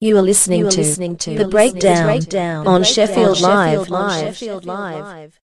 You are listening, You are to, listening to the breakdown, Breakdown on on Sheffield Live. Sheffield Live. Sheffield Live.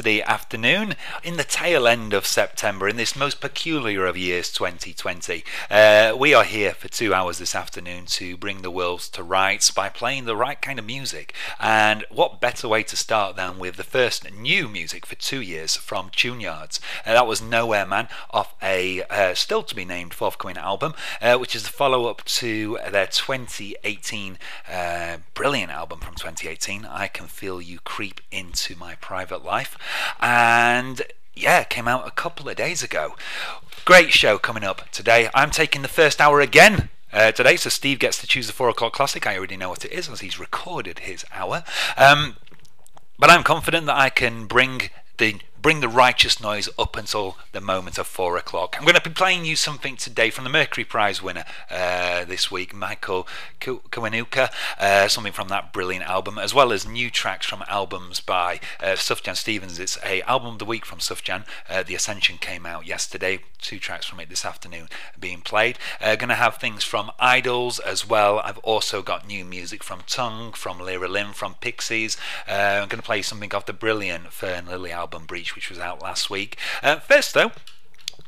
Saturday afternoon. In the tail end of September in this most peculiar of years 2020. Uh, we are here for two hours this afternoon to bring the world to rights by playing the right kind of music. And what better way to start than with the first new music for two years from Tune-Yards? Uh, that was Nowhere Man off a uh, still to be named forthcoming album, uh, which is the follow up to their 2018 uh, brilliant album from 2018, I Can Feel You Creep Into My Private Life. And yeah, came out a couple of days ago. Great show coming up today. I'm taking the first hour again. Uh, today, so Steve gets to choose the four o'clock classic. I already know what it is as he's recorded his hour. Um, but I'm confident that I can bring the bring the righteous noise up until the moment of four o'clock. I'm going to be playing you something today from the Mercury Prize winner uh, this week, Michael Kiwanuka, uh, something from that brilliant album, as well as new tracks from albums by uh, Sufjan Stevens. It's a album of the week from Sufjan. Uh, the Ascension came out yesterday. Two tracks from it this afternoon being played. Uh, going to have things from Idles as well. I've also got new music from Tunng, from Lera Lynn, from Pixies. Uh, I'm going to play something off the brilliant Fenne Lily album Breach, which was out last week. Uh, first, though,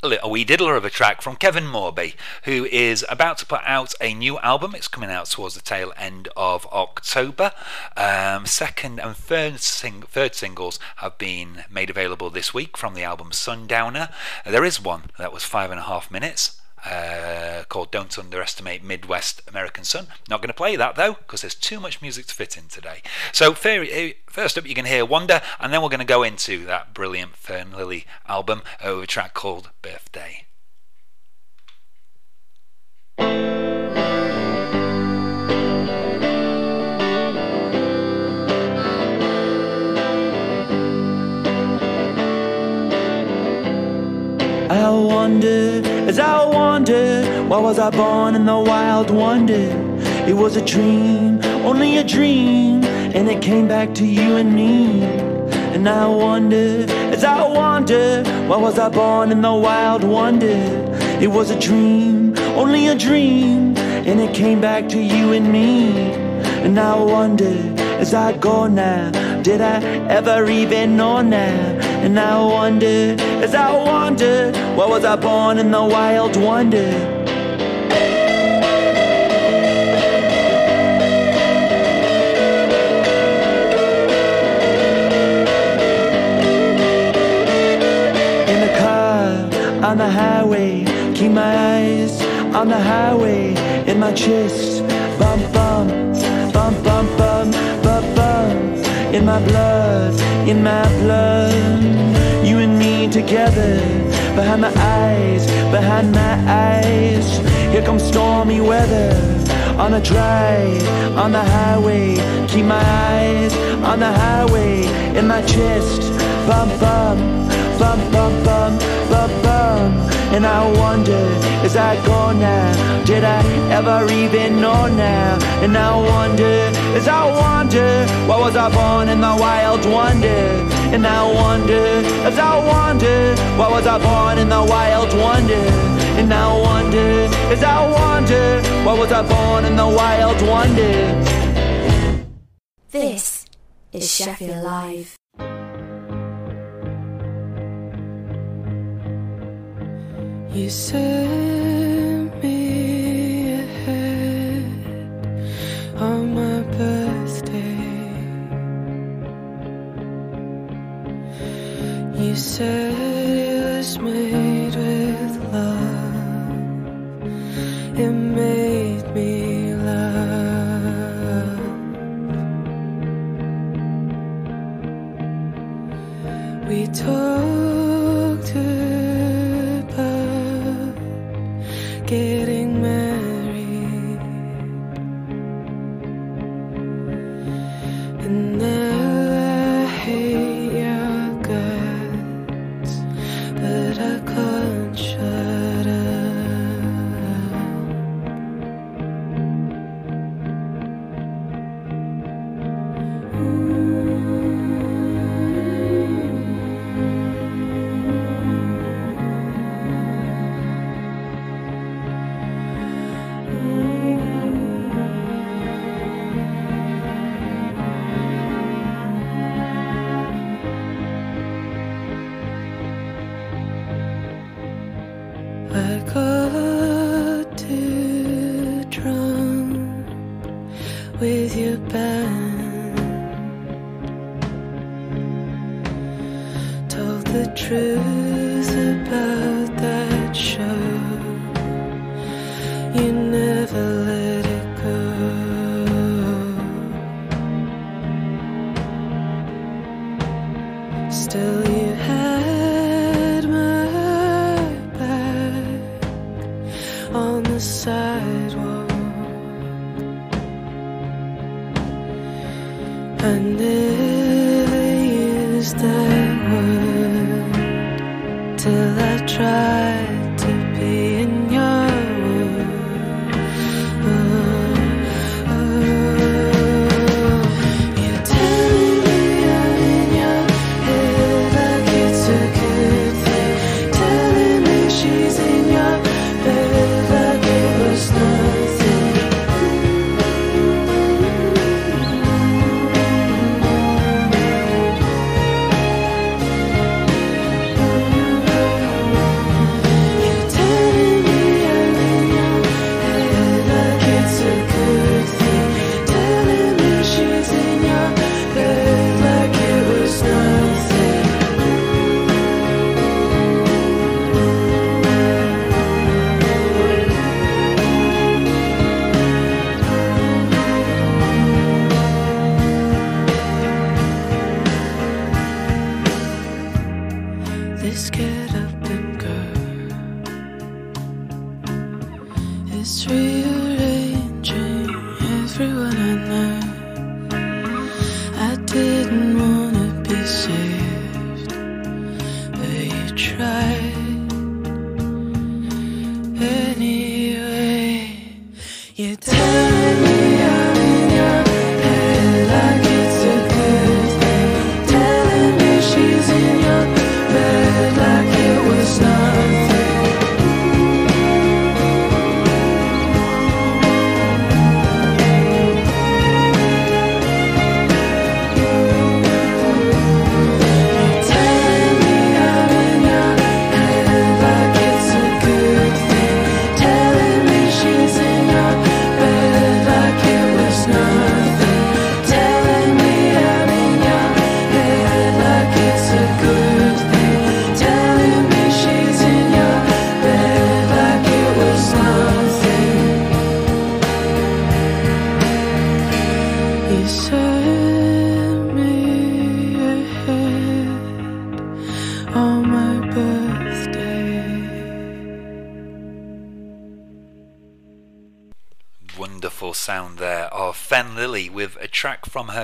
a little wee diddler of a track from Kevin Morby, who is about to put out a new album. It's coming out towards the tail end of October. Um, second and third, sing- third singles have been made available this week from the album Sundowner. There is one that was five and a half minutes uh, called Don't Underestimate Midwest American Sun. Not going to play that though, because there's too much music to fit in today. So, eh, first up, you can hear Wander, and then we're going to go into that brilliant Fenne Lily album over a track called Birthday. I wonder, as I wonder, why was I born in the wild wonder? It was a dream, only a dream, and it came back to you and me. And I wonder, as I wonder, why was I born in the wild wonder? It was a dream, only a dream, and it came back to you and me. And I wonder, as I go now, did I ever even know now? And I wonder, as I wonder, why was I born in the wild wonder? In the car, on the highway, keep my eyes on the highway, in my chest, bump, bump in my blood, in my blood, you and me together, behind my eyes, behind my eyes, here comes stormy weather, on a drive, on the highway, keep my eyes on the highway, in my chest, bump bump, bump bump bump, bump bump, and I wonder, as I go now, did I ever even know now? And I wonder, as I wonder, why was I born in the wild wonder? And I wonder, as I wonder, why was I born in the wild wonder? And I wonder, as I wonder, why was I born in the wild wonder? This is Sheffield Live. You sent me ahead on my birthday. You said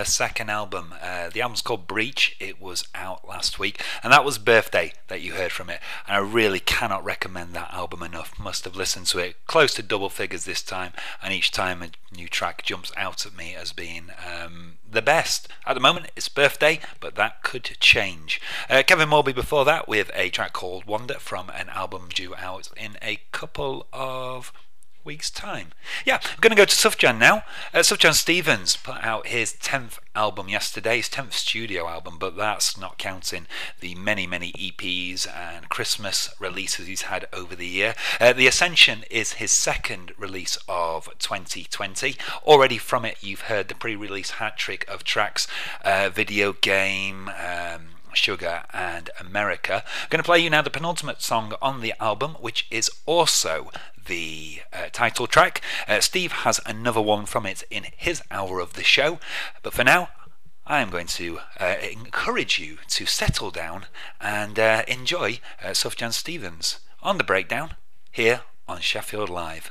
second album. Uh, the album's called Breach. It was out last week, and that was Birthday that you heard from it. And I really cannot recommend that album enough. Must have listened to it close to double figures this time, and each time a new track jumps out at me as being um, the best. At the moment, it's Birthday, but that could change. Uh, Kevin Morby before that with a track called Wander from an album due out in a couple of week's time. Yeah, I'm going to go to Sufjan now. Uh, Sufjan Stevens put out his 10th album yesterday, his 10th studio album, but that's not counting the many, many EPs and Christmas releases he's had over the year. Uh, the Ascension is his second release of 2020. Already from it, you've heard the pre release hat trick of tracks, uh, Video Game. Um, Sugar and America. I'm going to play you now the penultimate song on the album, which is also the uh, title track. Uh, Steve has another one from it in his hour of the show, but for now, I am going to uh, encourage you to settle down and uh, enjoy uh, Sufjan Stevens on the breakdown here on Sheffield Live.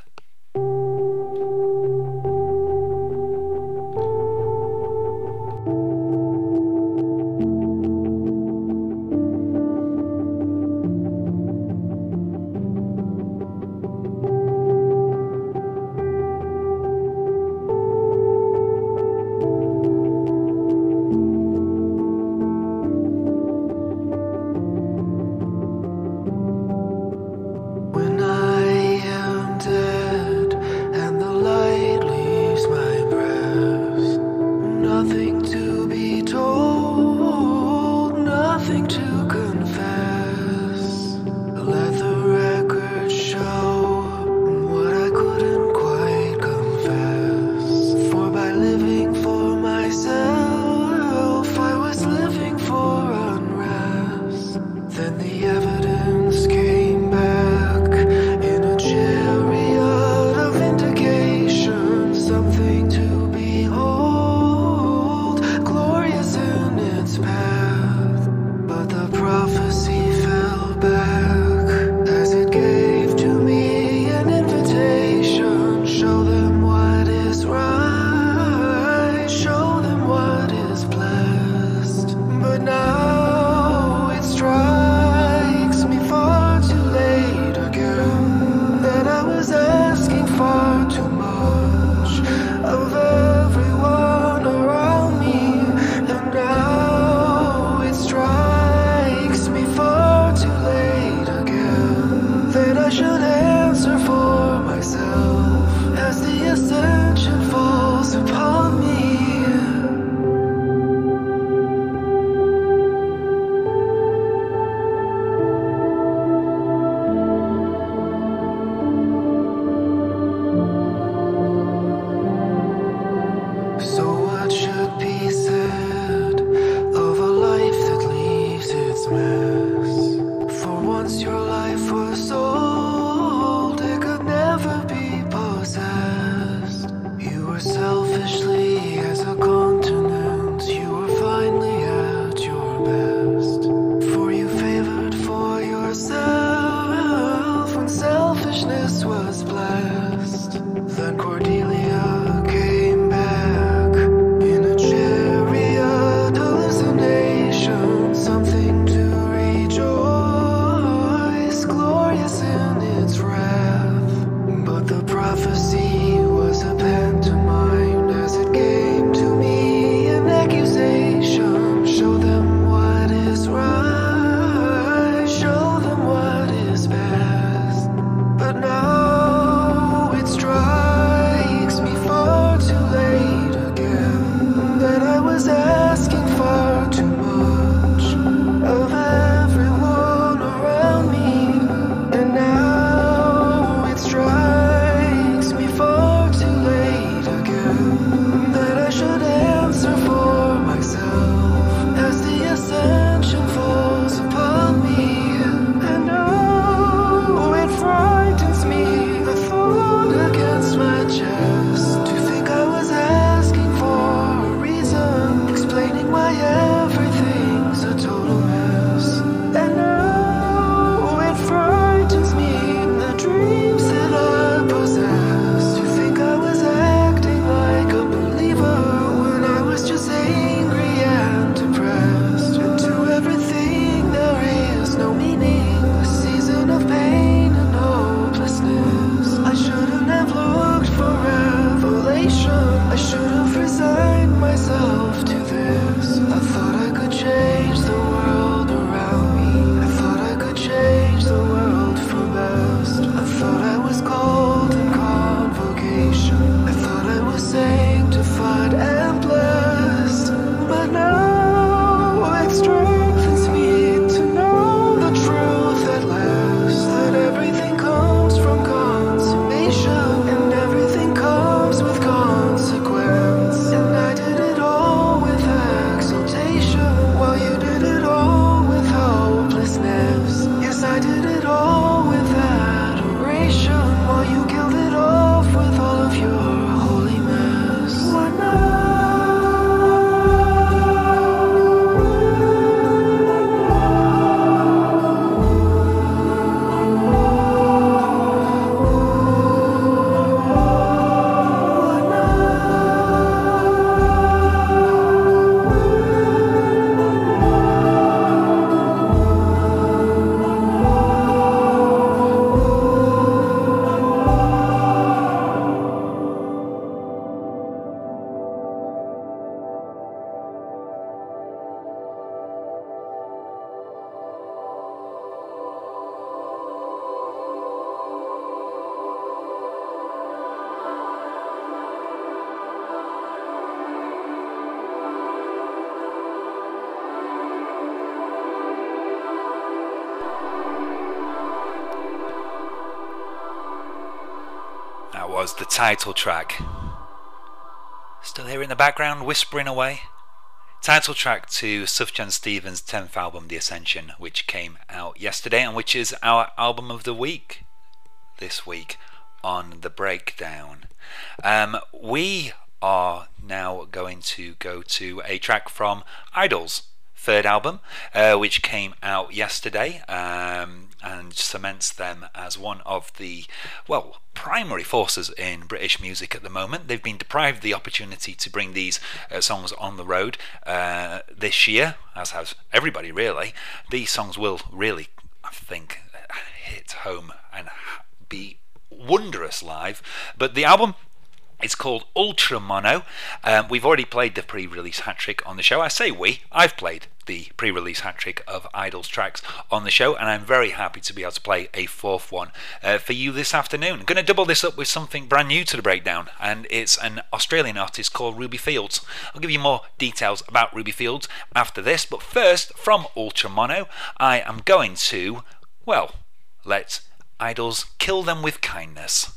Was the title track. Still here in the background, whispering away. Title track to Sufjan Stevens' 10th album, The Ascension, which came out yesterday and which is our album of the week this week on The Breakdown. Um, we are now going to go to a track from Idles' third album, uh, which came out yesterday um, and cements them as one of the, well, primary forces in British music at the moment. They've been deprived the opportunity to bring these uh, songs on the road uh, this year, as has everybody really. These songs will really, I think, hit home and be wondrous live. But the album it's called Ultra Mono. Um, we've already played the pre release hat trick on the show. I say we, I've played the pre release hat trick of Idles tracks on the show, and I'm very happy to be able to play a fourth one uh, for you this afternoon. I'm going to double this up with something brand new to the breakdown, and it's an Australian artist called Ruby Fields. I'll give you more details about Ruby Fields after this, but first, from Ultra Mono, I am going to, well, let Idles kill them with kindness.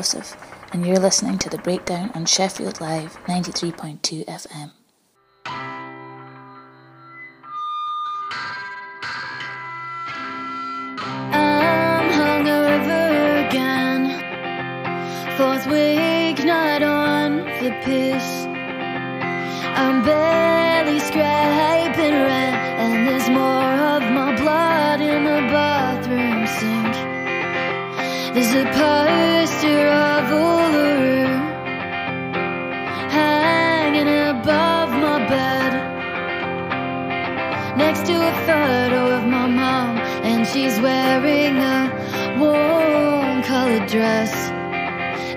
Joseph, and you're listening to The Breakdown on Sheffield Live 93.2 FM. I'm hungover again. Fourth week, not on the piss. I'm barely scraping rent, and there's more of my blood in the bathroom sink. There's a poster to a photo of my mom, and she's wearing a warm colored dress.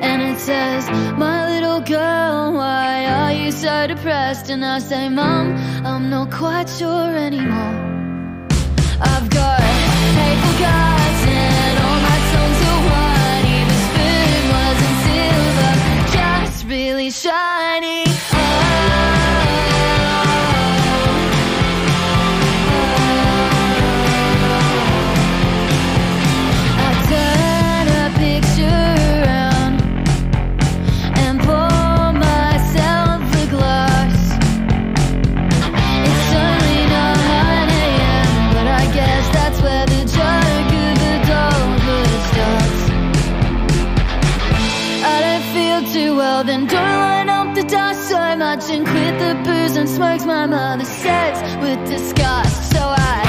And it says, My little girl, why are you so depressed? And I say, Mom, I'm not quite sure anymore. I've got hateful cards and all my songs are whiny. The spoon wasn't silver, just really shiny. Then don't line up the dust so much and quit the booze and smokes my mother says with disgust. So I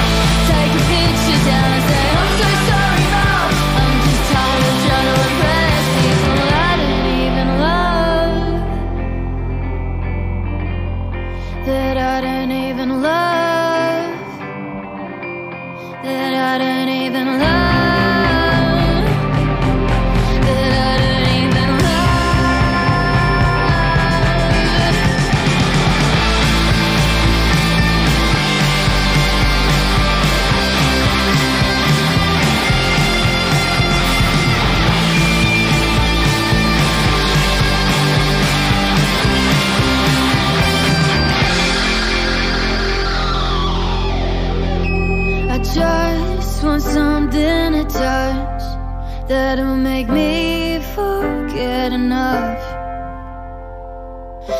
that'll make me forget enough.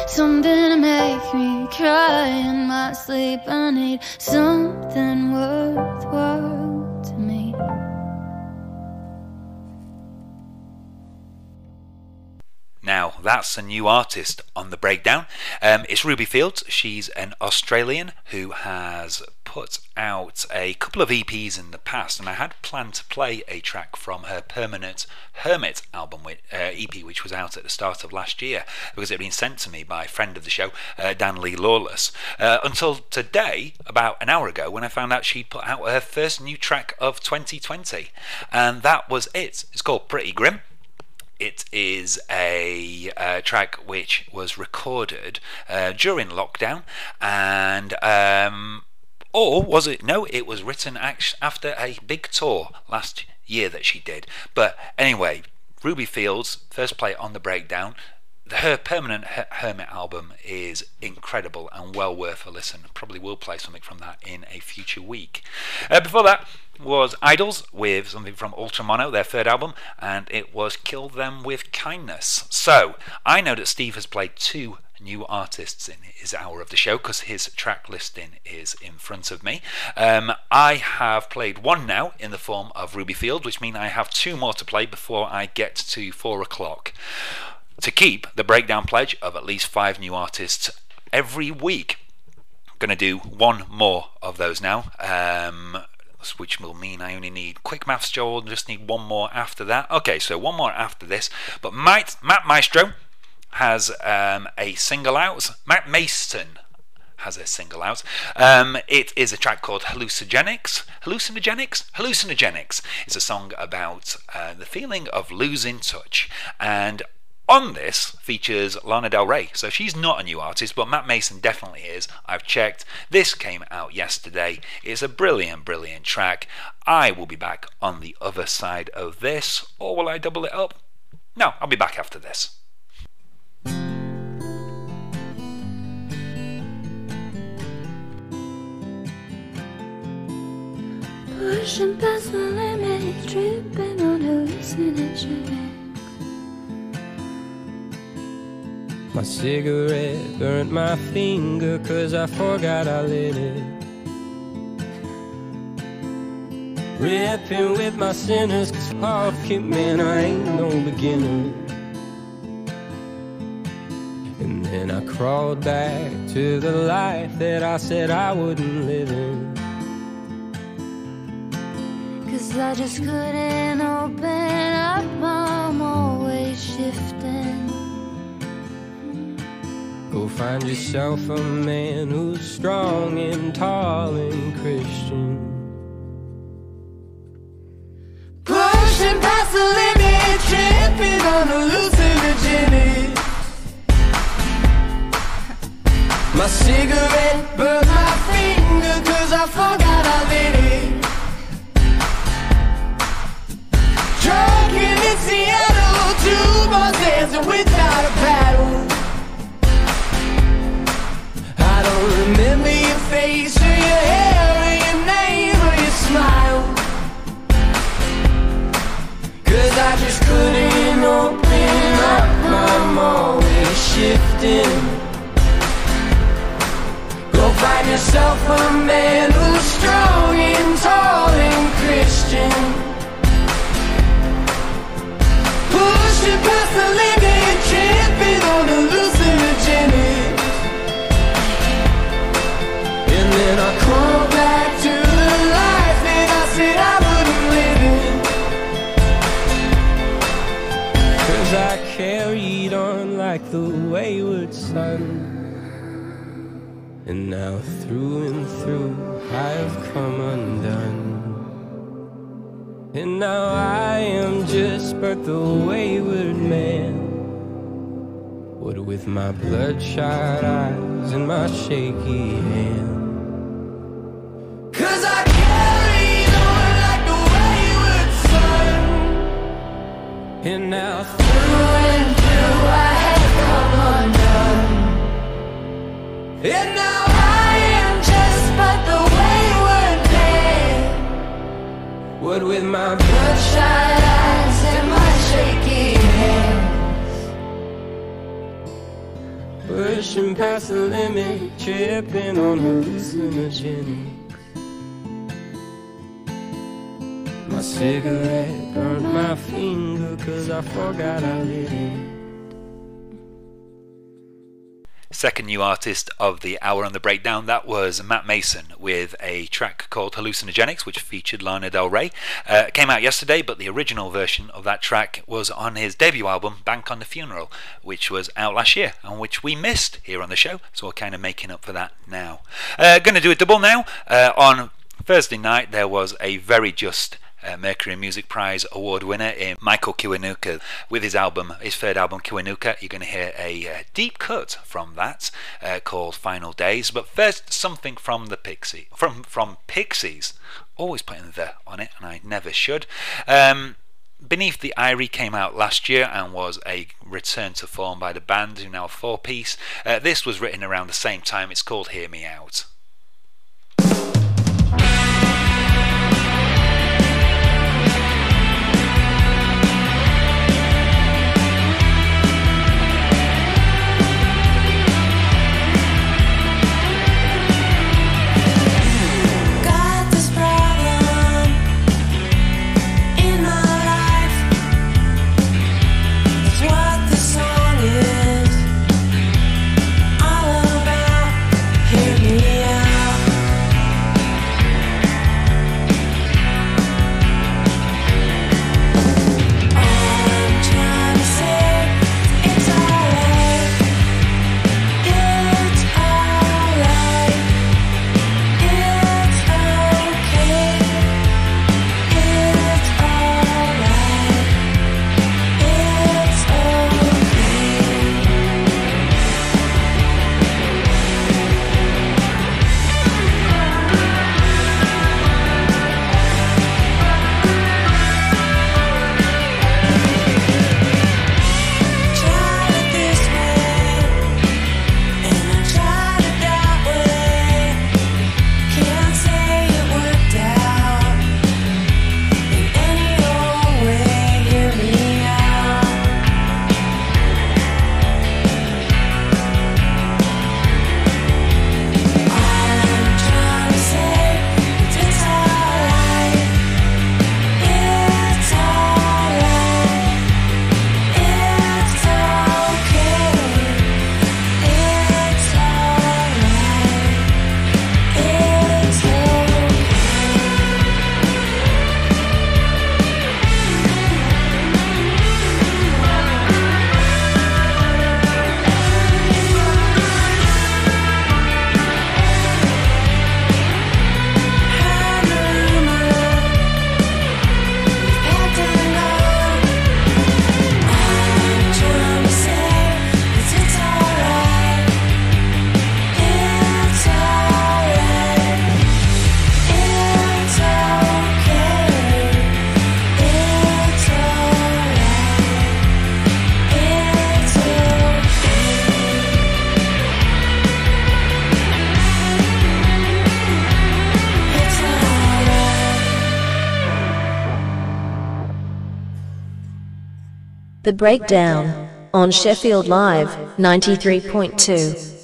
Something to make me cry in my sleep. I need something worthwhile Now, that's a new artist on the breakdown. Um, it's Ruby Fields. She's an Australian who has put out a couple of EPs in the past, and I had planned to play a track from her Permanent Hermit album, uh, EP, which was out at the start of last year, because it had been sent to me by a friend of the show, uh, Dan Lee Lawless. Uh, until today, about an hour ago, when I found out she'd put out her first new track of 2020, and that was it. It's called Pretty Grim. It is a uh, track which was recorded uh, during lockdown, and um, or was it? No, it was written after a big tour last year that she did. But anyway, Ruby Fields first play on the breakdown. Her permanent Her- Hermit album is incredible and well worth a listen. Probably will play something from that in a future week. Uh, before that was Idles with something from Ultramono, their third album, and it was Kill Them with Kindness. So I know that Steve has played two new artists in his hour of the show because his track listing is in front of me. Um, I have played one now in the form of Ruby Field, which means I have two more to play before I get to four o'clock. To keep the breakdown pledge of at least five new artists every week, going to do one more of those now. Um, which will mean I only need quick maths, Joel. Just need one more after that. Okay, so one more after this. But Matt, Maestro has um, a single out. Matt Maeson has a single out. Um, it is a track called Hallucinogenics. Hallucinogenics? Hallucinogenics is a song about uh, the feeling of losing touch. And on this features Lana Del Rey. So she's not a new artist, but Matt Maeson definitely is. I've checked. This came out yesterday. It's a brilliant, brilliant track. I will be back on the other side of this, or will I double it up? No, I'll be back after this. Pushing past the limit, tripping on hallucinogens. My cigarette burnt my finger cause I forgot I lit it. Ripping with my sinners cause fuck it, man, I ain't no beginner. And then I crawled back to the life that I said I wouldn't live in. Cause I just couldn't open up, I'm always shifting. Go find yourself a man who's strong and tall and Christian. Pushing past the limit, tripping on hallucinogenic. My cigarette burned my finger cause I forgot I lit it. Drunken in Seattle, two bars dancing without a paddle. But the wayward man. What with my bloodshot eyes and my shaky hand. Cause I carried on like the wayward son. And now Through and through I had come undone. And now I am just but the wayward man. what with my Bloodshot Pushing past the limit, tripping on hallucinogenics. My cigarette burnt my finger cause I forgot I lit it. Second new artist of the hour on the breakdown, that was Matt Maeson with a track called Hallucinogenics, which featured Lana Del Rey. Uh, came out yesterday, but the original version of that track was on his debut album, Bank on the Funeral, which was out last year and which we missed here on the show. So we're kind of making up for that now. Uh, Going to do a double now. Uh, on Thursday night, there was a very just uh, Mercury Music Prize award winner in Michael Kiwanuka with his album, his third album Kiwanuka. You're going to hear a uh, deep cut from that uh, called Final Days. But first, something from the Pixie, from from Pixies. Always putting the on it, and I never should. Um, Beneath the Eyrie came out last year and was a return to form by the band, who now four piece. Uh, this was written around the same time. It's called Hear Me Out. Breakdown on Sheffield Live 93.2.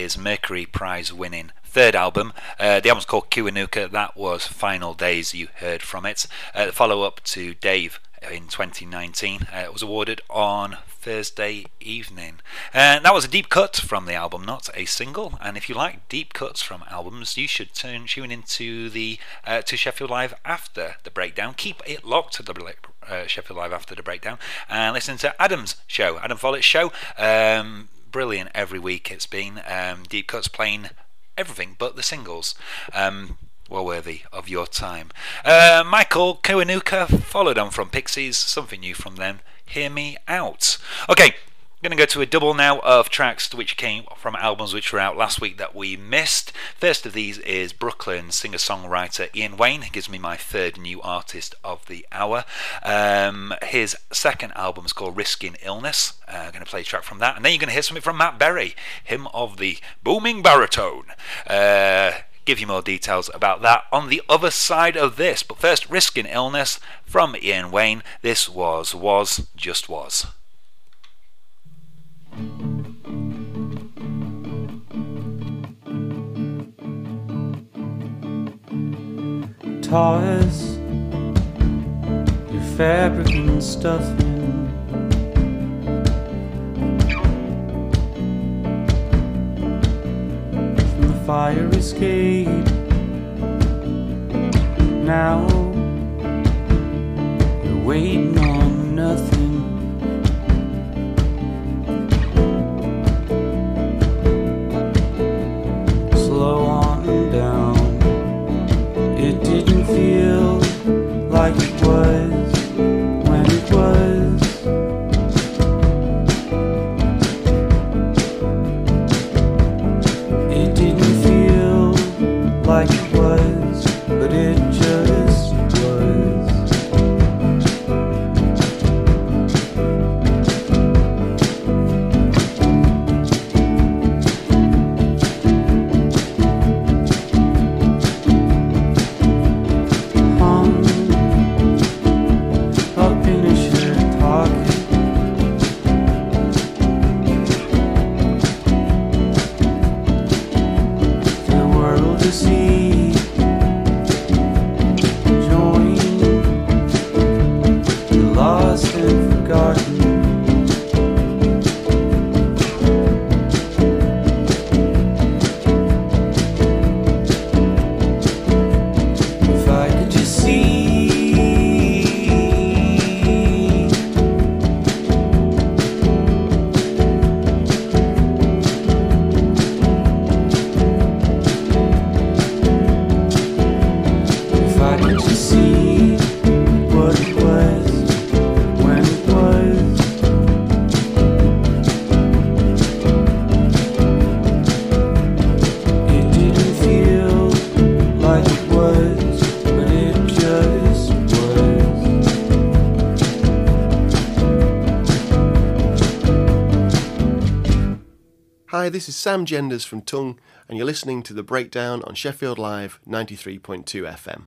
his Mercury Prize winning third album. Uh, the album's called Kiwanuka. That was Final Days, you heard from it. Uh, the follow up to Dave in 2019 uh, it was awarded on Thursday evening. And that was a deep cut from the album, not a single. And if you like deep cuts from albums, you should turn tune into the uh, to Sheffield Live after the breakdown. Keep it locked to the uh, Sheffield Live after the breakdown and listen to Adam's show, Adam Follett's show. Um, brilliant every week it's been. Um, deep cuts playing everything but the singles. Um, well worthy of your time. Uh, Michael Kiwanuka followed on from Pixies, something new from them. Hear Me Out. Okay, going to go to a double now of tracks which came from albums which were out last week that we missed. First of these is Brooklyn singer songwriter Ian Wayne, who gives me my third new artist of the hour. Um, his second album is called Risking Illness. Uh, going to play a track from that, and then you're going to hear something from Matt Berry, him of the booming baritone. Uh, give you more details about that on the other side of this. But first, Risking Illness from Ian Wayne. This was, was, just was. Toys, your fabric and stuffing. From the fire escape. Now you're waiting Hi, this is Sam Genders from Tunng, and you're listening to The Breakdown on Sheffield Live 93.2 FM.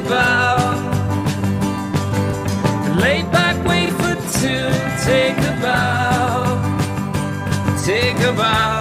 Take a bow. Lay back, wait for two, take a bow. Take a bow.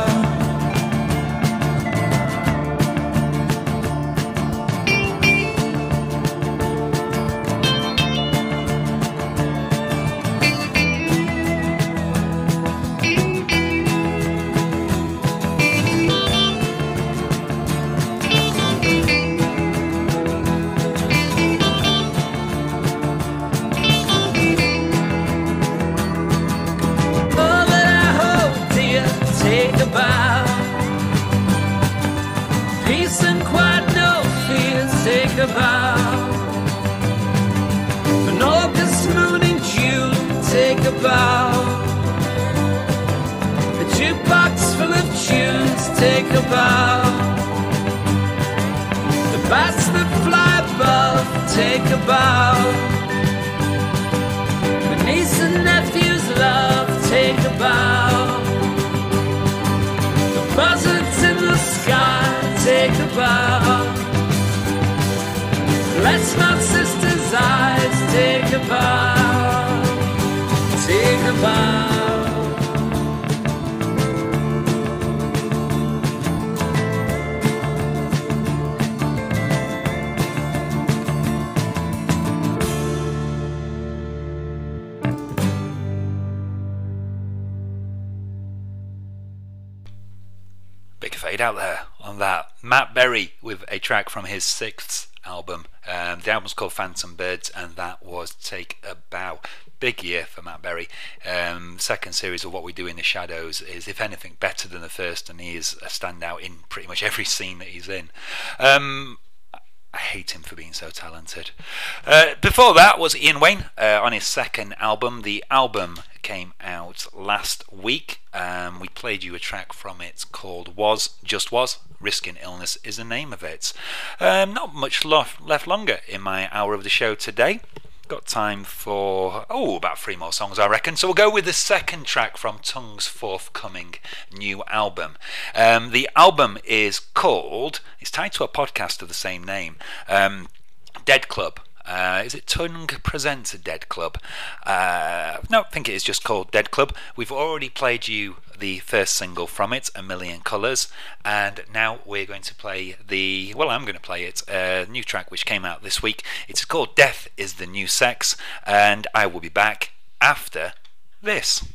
Track from his sixth album. Um, the album's called Phantom Birds, and that was Take a Bow. Big year for Matt Berry. Um, second series of What We Do in the Shadows is, if anything, better than the first, and he is a standout in pretty much every scene that he's in. Um, I hate him for being so talented. Uh, before that was Ian Wayne uh, on his second album. The album came out last week. Um, we played you a track from it called Was, Just Was. Risking Illness is the name of it. Um, not much lo- left longer in my hour of the show today. Got time for, oh, about three more songs, I reckon. So we'll go with the second track from Tunng's forthcoming new album. Um, the album is called, it's tied to a podcast of the same name, um, Dead Club. Uh, is it Tunng Presents a Dead Club? Uh, no, I think it is just called Dead Club. We've already played you the first single from it, A Million Colours, and now we're going to play the, well, I'm going to play it, a new track which came out this week. It's called Death is the New Sex, and I will be back after this.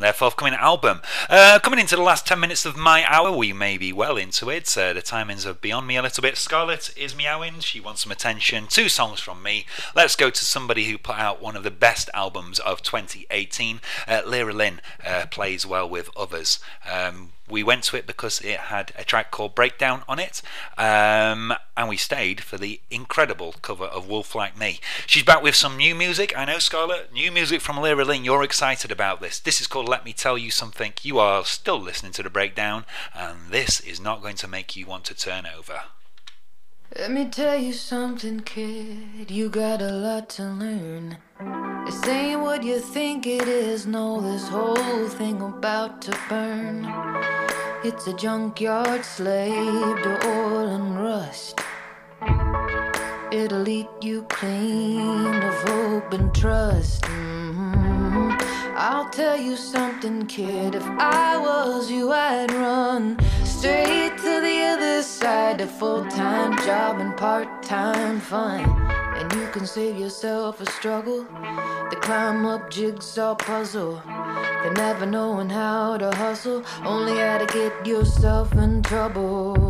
Their forthcoming album. Uh, coming into the last 10 minutes of my hour, we may be well into it. Uh, the timings are beyond me a little bit. Scarlett is meowing, she wants some attention. Two songs from me. Let's go to somebody who put out one of the best albums of 2018. Uh, Lera Lynn uh, plays well with others. Um, we went to it because it had a track called Breakdown on it, um, we stayed for the incredible cover of Wolf Like Me. She's back with some new music. I know, Scarlett, new music from Lera Lynn. You're excited about this. This is called Let Me Tell You Something. You are still listening to the breakdown, and this is not going to make you want to turn over. Let me tell you something, kid. You got a lot to learn. This ain't what you think it is. No, this whole thing about to burn. It's a junkyard slave to oil and rust. It'll you clean of hope and trust. Mhm. I'll tell you something, kid. If I was you, I'd run straight to the other side. A full time job and part time fun. And you can save yourself a struggle. The climb up jigsaw puzzle. The never knowing how to hustle. Only how to get yourself in trouble.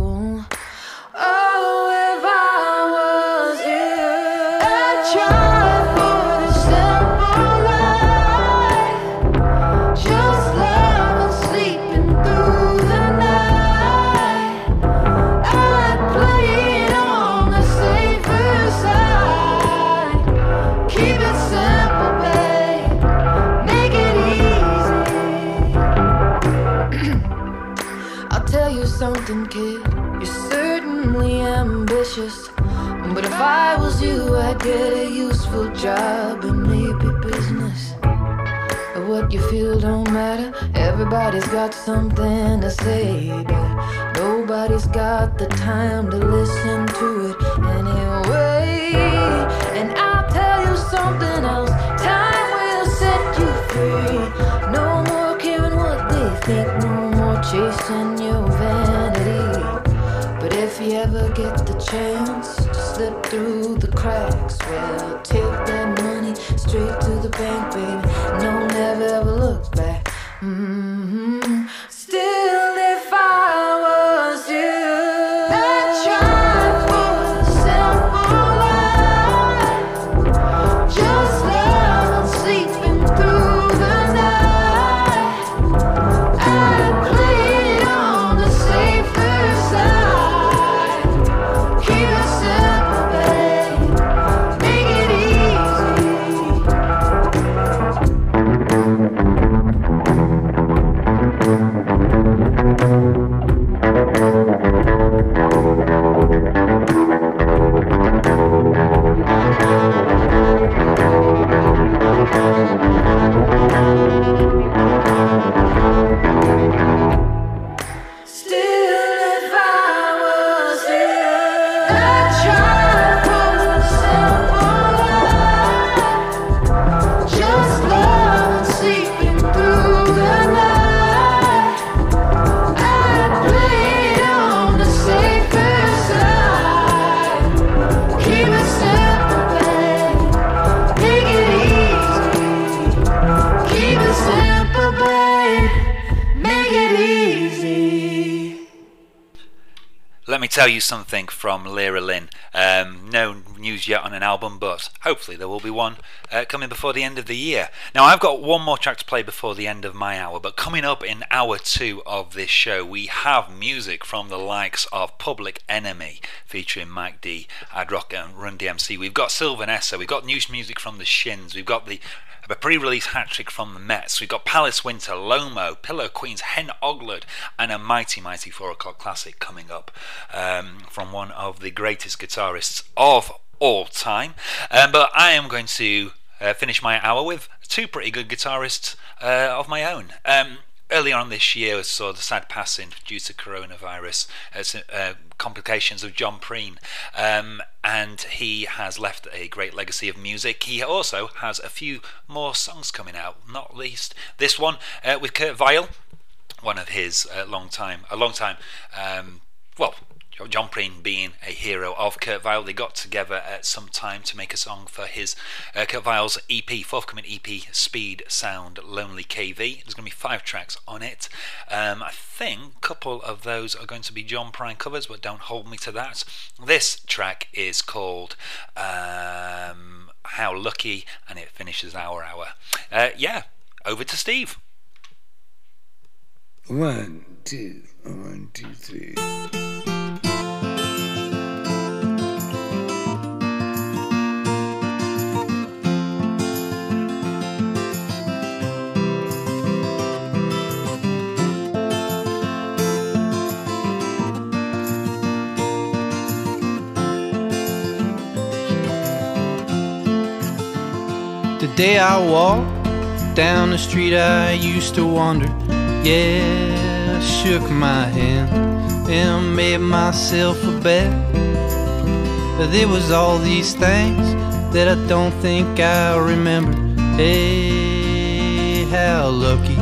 I was you, I'd get a useful job and maybe business. What you feel don't matter. Everybody's got something to say, but nobody's got the time to listen to it anyway. And I'll tell you something else. Time will set you free. No more caring what they think. No more chasing your vanity. But if you ever get the chance slip through the cracks, well, take that money straight to the bank, baby. No, never ever look back. hmm tell you something from Lera Lynn. Um, no news yet on an album, but hopefully there will be one uh, coming before the end of the year. Now, I've got one more track to play before the end of my hour, but coming up in hour two of this show, we have music from the likes of Public Enemy featuring Mike D, Ad Rock, and Run DMC. We've got Sylvan Esso, we've got new music from the Shins, we've got the a pre-release hat trick from the Metz. We've got Palace Winter, Loma, Pillow Queens, Hen Ogledd, and a mighty, mighty four o'clock classic coming up um, from one of the greatest guitarists of all time. Um, but I am going to uh, finish my hour with two pretty good guitarists uh, of my own. Um, earlier on this year, saw the sad passing due to coronavirus, uh, uh, complications of John Prine. Um, and he has left a great legacy of music. He also has a few more songs coming out, not least this one uh, with Kurt Vile, one of his uh, long time, a long time, um, well, John Prine being a hero of Kurt Vile. They got together at some time to make a song for his uh, Kurt Vile's EP, forthcoming EP, Speed Sound Lonely KV. There's going to be five tracks on it. Um, I think a couple of those are going to be John Prine covers, but don't hold me to that. This track is called um, How Lucky, and it finishes our hour. Uh, yeah, over to Steve. One, two, one, two, three. The day I walked down the street I used to wander, yeah, I shook my hand and made myself a bet. But there was all these things that I don't think I remember. Hey, how lucky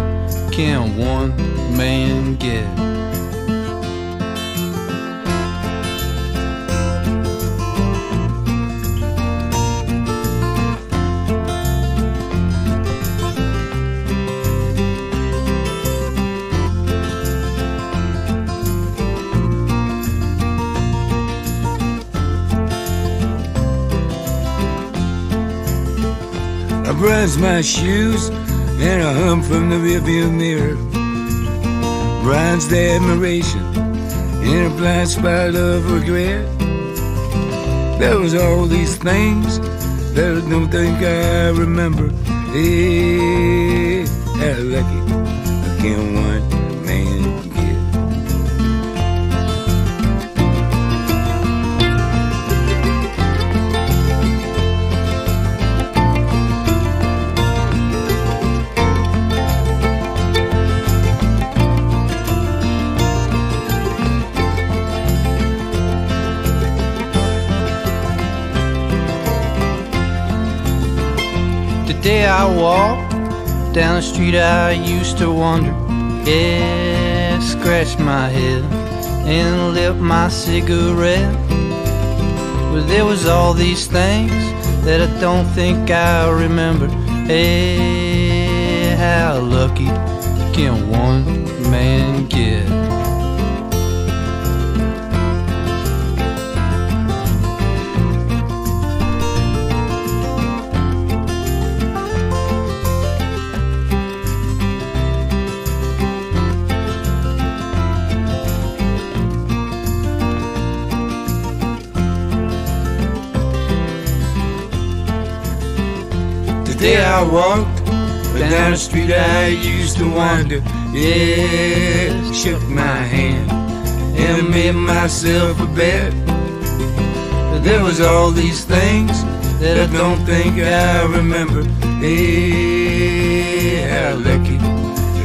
can one man get? Brush my shoes and I hum from the rearview mirror. Bronze admiration in a blind spot of regret. There was all these things that I don't think I remember. Hey, how lucky I can one day I walked down the street I used to wander. Yeah, scratch my head and lit my cigarette. But there was all these things that I don't think I remember. Hey, how lucky can one man get? Day I walked down the street I used to wander, yeah, shook my hand and made myself a bet. But there was all these things that I don't think I remember. Hey, how lucky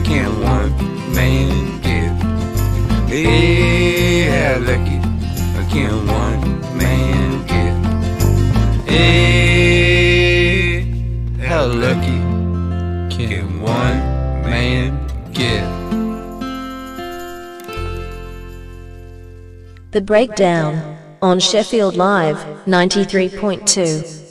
can one man get? Hey, how lucky can one man get? The Breakdown on Sheffield Live 93.2.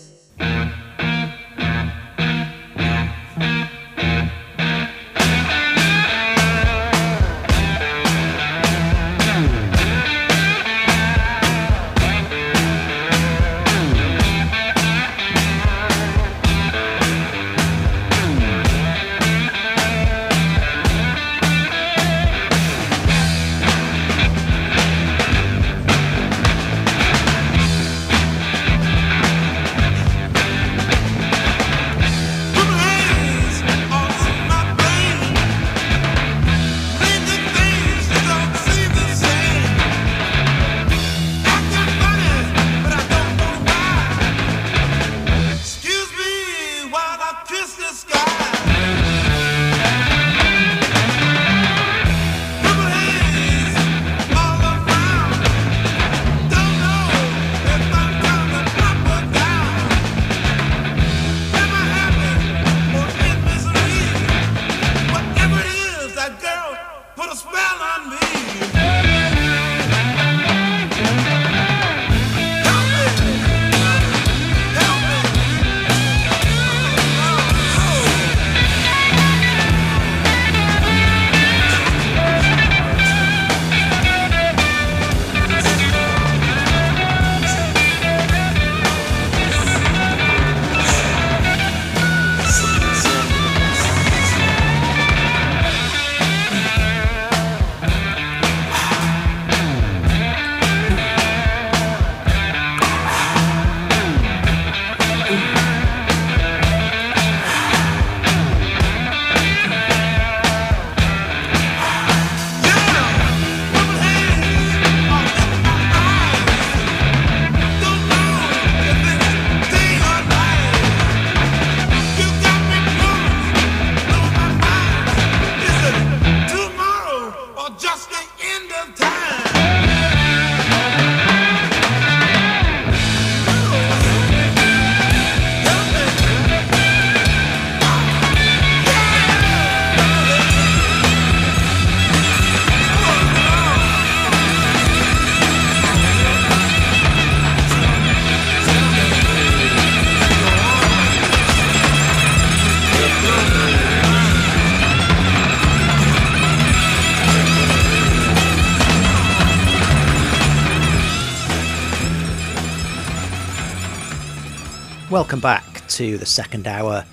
welcome back to the second hour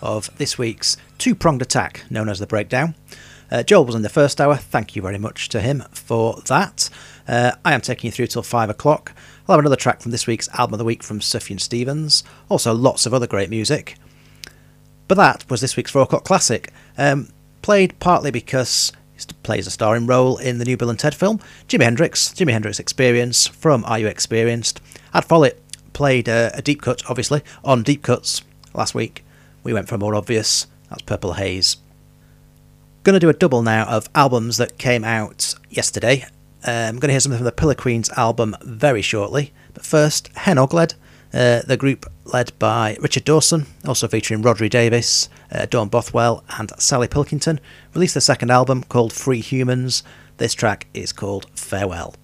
of this week's two pronged attack known as the breakdown. Uh, Joel was in the first hour, thank you very much to him for that. Uh, I am taking you through till five o'clock. I'll have another track from this week's album of the week from Sufjan Stevens, also lots of other great music. But that was this week's four o'clock classic, um, played partly because he plays a starring role in the new Bill and Ted film. Jimi Hendrix, Jimi Hendrix Experience from Are You Experienced? I'd follow Follett played uh, a deep cut, obviously, on Deep Cuts last week. We went for a more obvious. That's Purple Haze. To do a double now of albums that came out yesterday. Um, I'm to hear something from the Pillow Queens album very shortly. But first, Hen Ogledd, uh, the group led by Richard Dawson, also featuring Rhodri Davies, uh, Dawn Bothwell, and Sally Pilkington, released their second album called Free Humans. This track is called. Farewell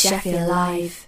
Sheffield Live.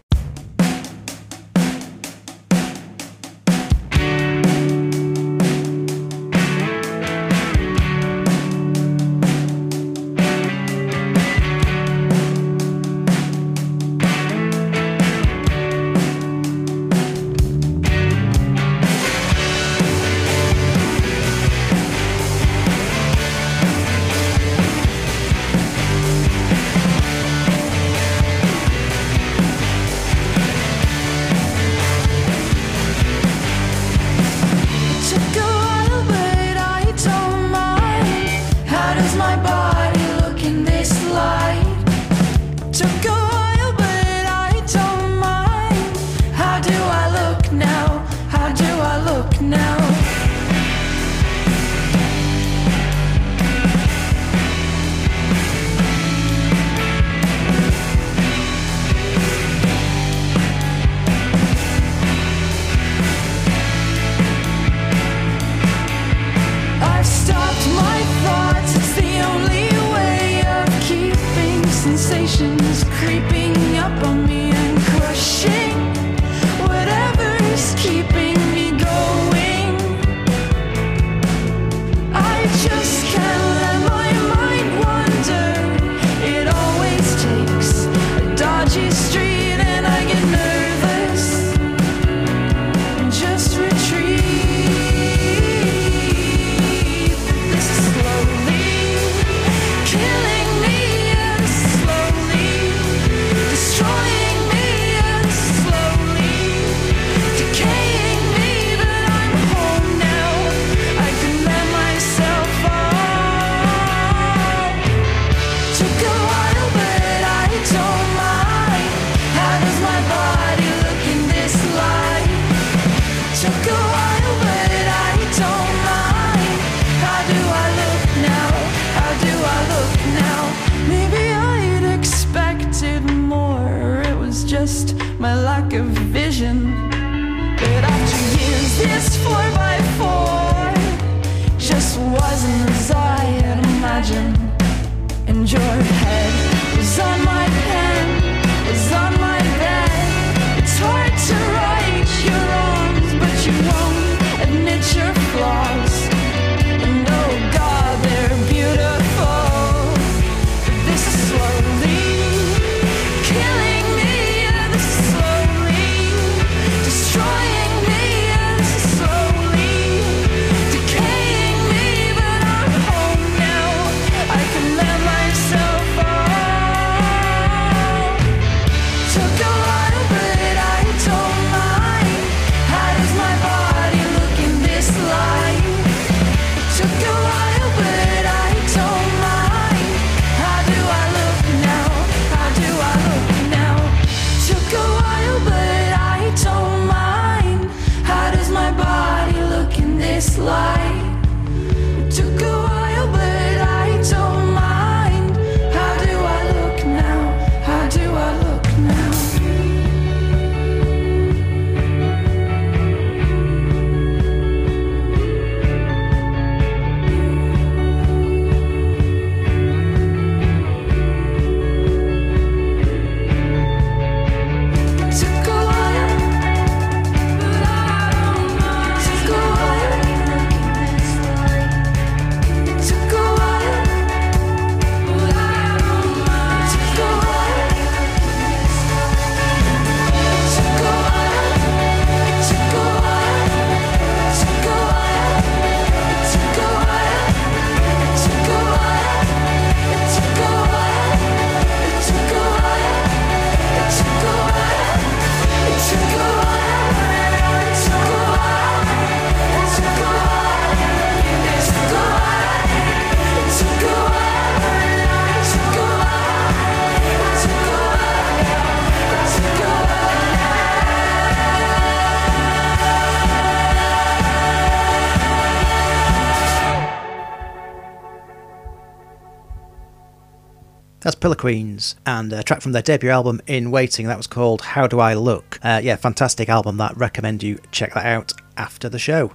Pillow Queens and a track from their debut album In Waiting. That was called How Do I Look? Uh, yeah, fantastic album that. Recommend you check that out after the show.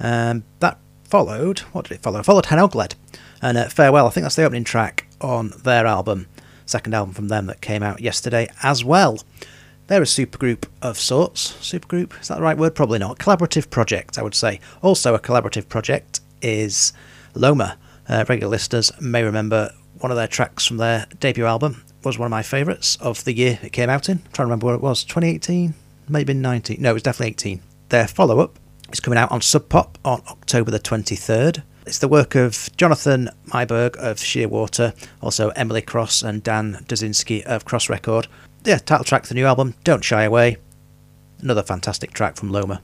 Um, that followed, what did it follow? Followed Hen Ogledd and uh, Farewell. I think that's the opening track on their album, second album from them that came out yesterday as well. They're a supergroup of sorts. Supergroup, is that the right word? Probably not. Collaborative project, I would say. Also, a collaborative project is Loma. Uh, regular listeners may remember one of their tracks from their debut album was one of my favourites of the year it came out in. I'm trying to remember what it was. 2018? Maybe 19. No, it was definitely 18. Their follow up is coming out on Sub Pop on October the 23rd. It's the work of Jonathan Meiburg of Shearwater, also Emily Cross and Dan Duszynski of Cross Record. Yeah, title track the new album, Don't Shy Away. Another fantastic track from Loma.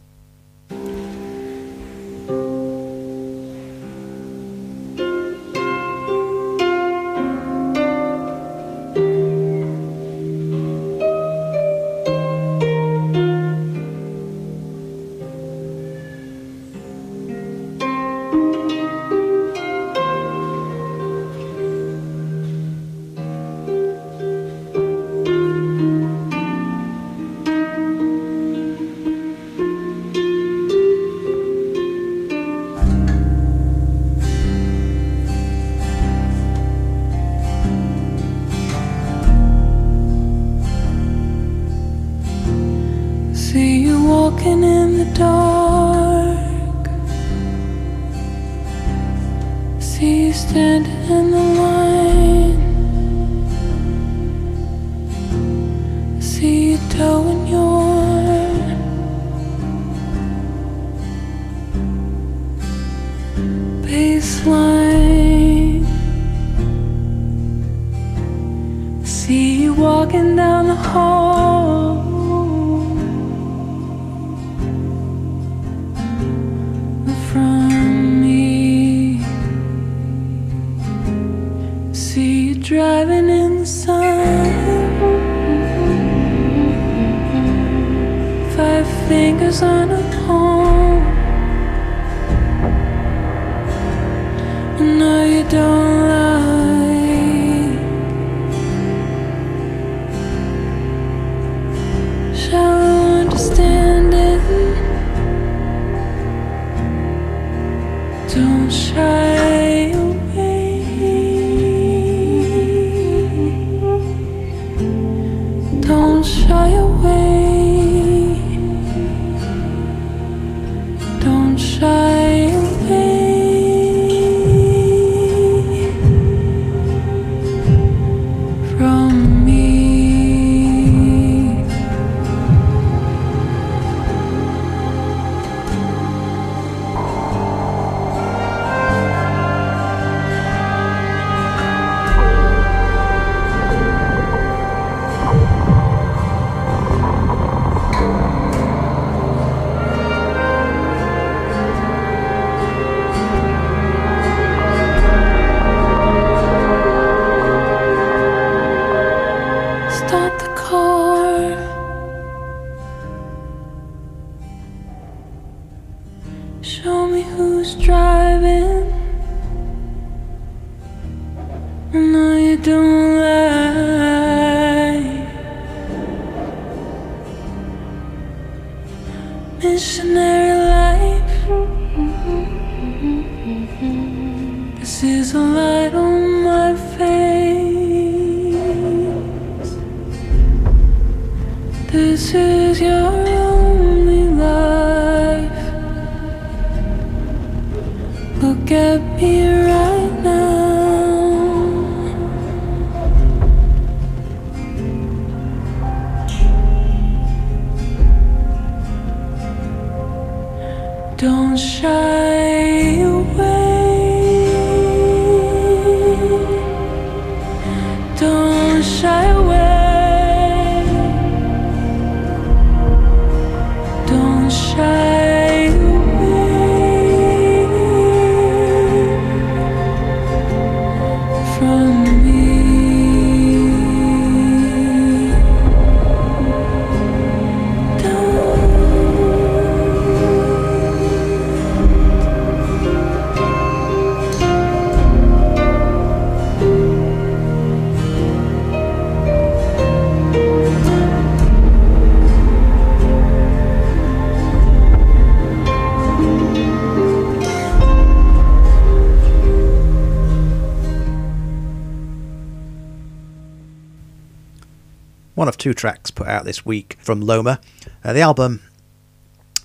Two tracks put out this week from Loma. Uh, the album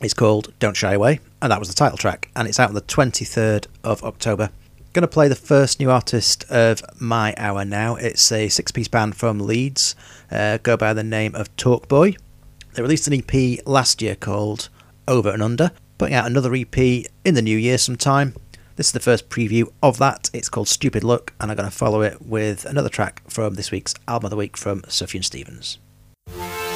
is called Don't Shy Away, and that was the title track, and it's out on the 23rd of October. Going to play the first new artist of my hour now. It's a six piece band from Leeds, uh, go by the name of Talkboy. They released an EP last year called Over and Under, putting out another EP in the new year sometime. This is the first preview of that. It's called Stupid Luck, and I'm going to follow it with another track from this week's Album of the Week from Sufjan Stevens. I've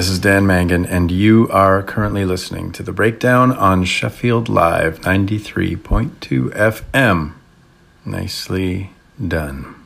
this is Dan Mangan, and you are currently listening to the breakdown on Sheffield Live 93.2 FM. Nicely done.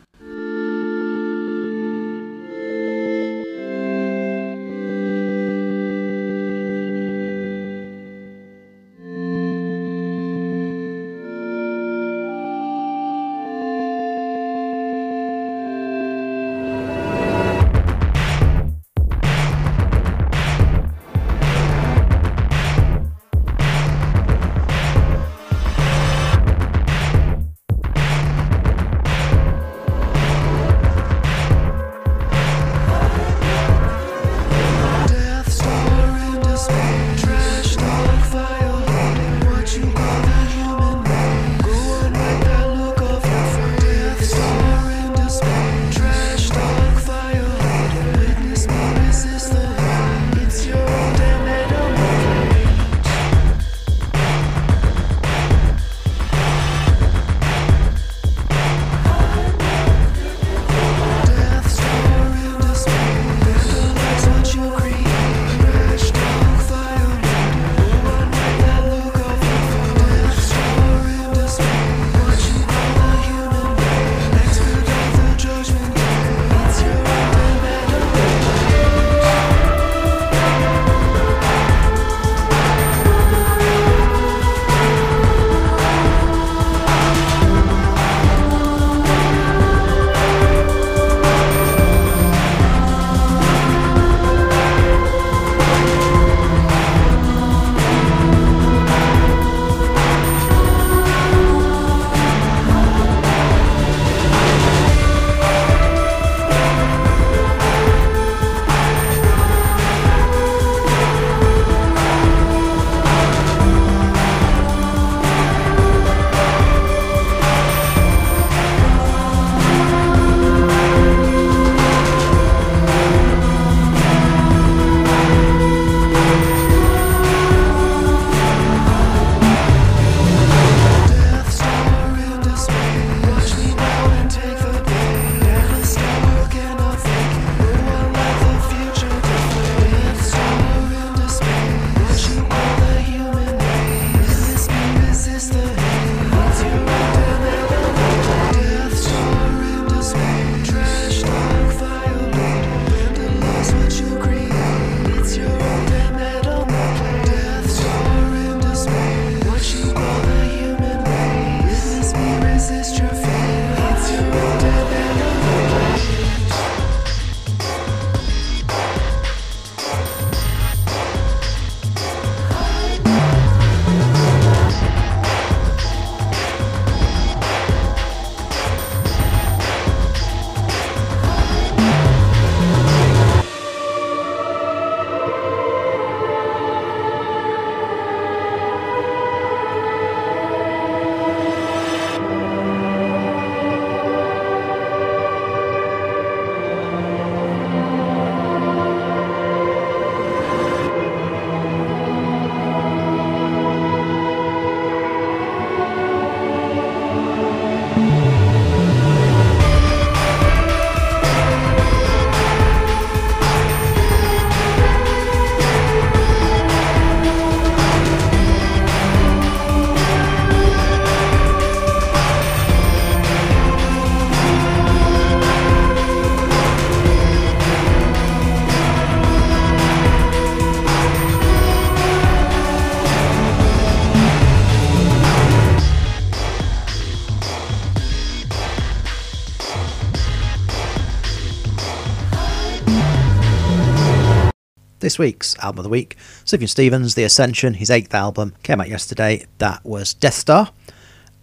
This week's album of the week. Sufjan Stevens, The Ascension, his eighth album, came out yesterday. That was Death Star.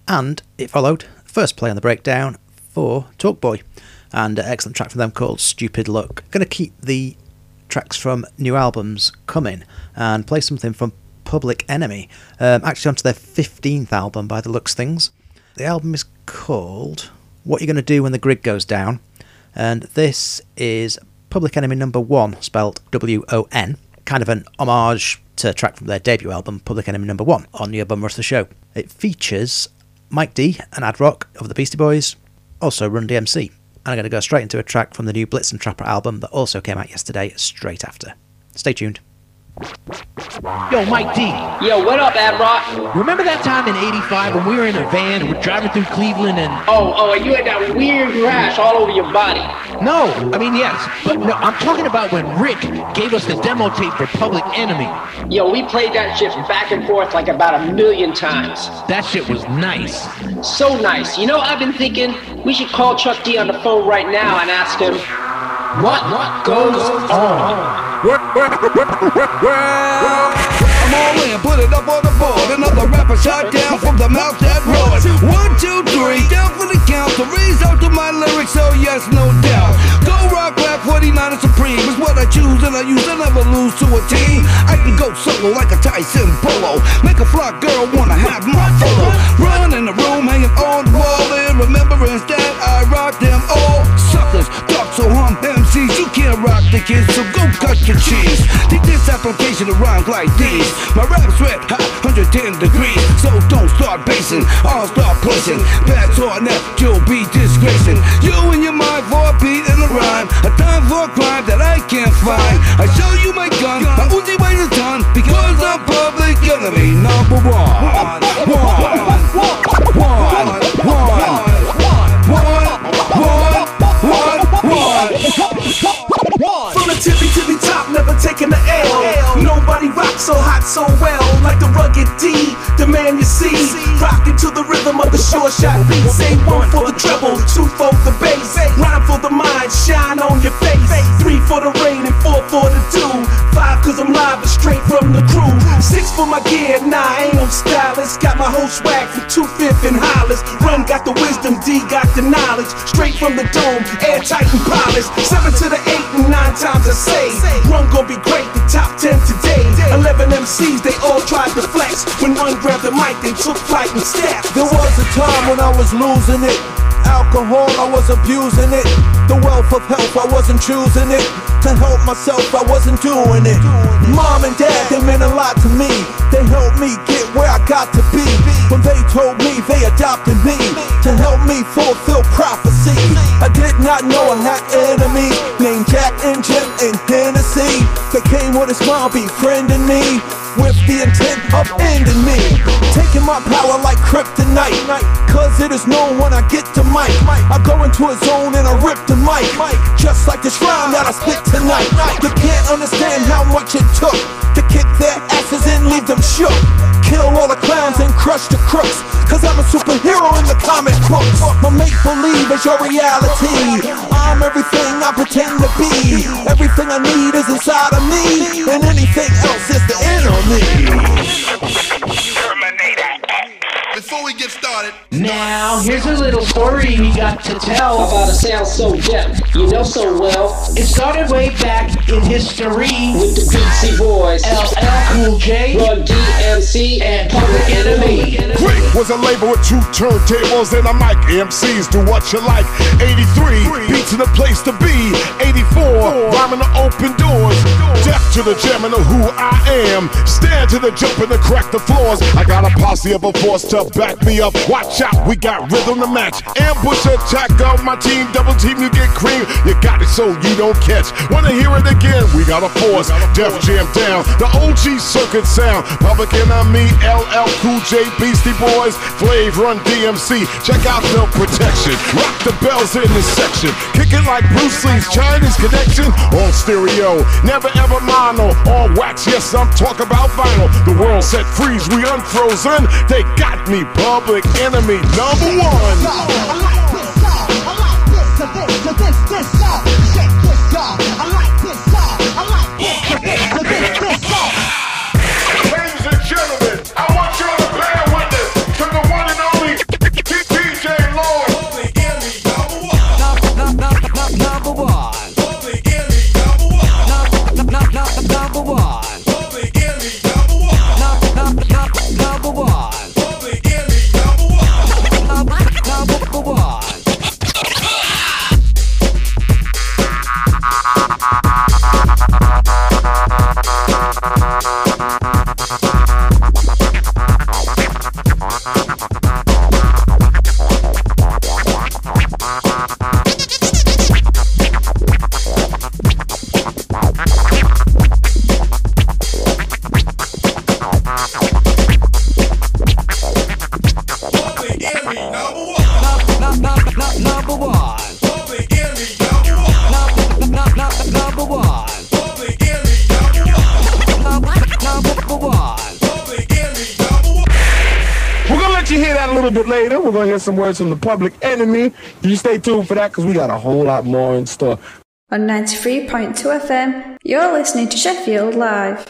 And it followed first play on the breakdown for Talkboy. And an excellent track from them called Stupid Luck. Going to keep the tracks from new albums coming and play something from Public Enemy. Um, actually, onto their 15th album by the looks things. The album is called What You're Gonna Do When the Grid Goes Down, and this is Public Enemy number one, spelled W O N, kind of an homage to a track from their debut album, Public Enemy number one, on Yo! Bum Rush the Show. It features Mike D and Ad Rock of the Beastie Boys, also Run DMC. And I'm going to go straight into a track from the new Blitzen Trapper album that also came out yesterday, straight after. Stay tuned. Yo, Mike D. Yo, what up, Ad Rock? Remember that time in 85 when we were in a van and we're driving through Cleveland and. Oh, oh, and you had that weird rash all over your body. No, I mean, yes. But no, I'm talking about when Rick gave us the demo tape for Public Enemy. Yo, we played that shit back and forth like about a million times. That shit was nice. So nice. You know, I've been thinking we should call Chuck D on the phone right now and ask him. What, what goes on? I'm all in, put it up on the board. Another rapper shot down from the mouth that roared. One, two, three, down for the count. Raise out to my lyrics, so yes, no doubt. Go rock, rap, 49 and supreme is what I choose, and I use. I never lose to a team. I can go solo like a Tyson Polo. Make a fly girl wanna have my photo. Run in the room, hanging on the wall in remembrance that I rock them all. Suckers, ducks, so hum You rock the kids, so go cut your cheese. Take this application of rhymes like these. My rap's red hot, 110 degrees. So don't start basing, I'll start placing. Bats on that, you'll be disgracing. You and your mind for a beat and a rhyme. A time for a crime that I can't find. I show you my gun, my Uzi weighs a ton. Because I'm public enemy number one, the wisdom, D got the knowledge. Straight from the dome, airtight and polished. Seven to the eight and nine times I say. Run gon' be great, the top ten today. Eleven MCs, they all tried to flex. When one grabbed the mic, they took flight and stepped. There was a time when I was losing it. Alcohol, I was abusing it. The wealth of health, I wasn't choosing it. To help myself, I wasn't doing it. Mom and dad, they meant a lot to me. Me get where I got to be. When they told me they adopted me to help me fulfill prophecy. I did not know I had enemies named Jack and Jim and Hennessy. They came with a smile, befriending me with the intent of ending me. Taking my power like kryptonite. Cause it is known when I get to mic. I go into a zone and I rip the mic. Just like this rhyme that I spit tonight. You can't understand how much it took to kick their asses and leave them shook. Crush the crooks. Cause I'm a superhero in the comic books. My make believe is your reality. I'm everything I pretend to be. Everything I need is inside of me. And anything else is the enemy. Before we get started, Now, here's a little story we got to tell about a sound so deaf, you know so well. It started way back in history with the Beastie Boys, LL Cool J, Run DMC, and Public Enemy. Quick was a label with two turntables and a mic. MCs do what you like. 83 beats in the place to be. 84 rhyming to open doors. Deaf to the jamming of who I am. Stand to the jump and to crack the floors. I got a posse of a force to back me up. Watch out, we got rhythm to match. Ambush attack of my team, double team, you get cream. You got it so you don't catch. Wanna hear it again? We got a force. Def Jam down. The OG circuit sound. Public Enemy, LL Cool J, Beastie Boys, Flav Run DMC. Check out the protection. Rock the bells in this section. Kick it like Bruce Lee's Chinese connection. On stereo, never ever mono. On wax, yes, I'm talking about vinyl. The world set freeze, we unfrozen. They got me, public enemy number one. some words from the public enemy. You stay tuned for that because we got a whole lot more in store. On 93.2 FM, you're listening to Sheffield Live.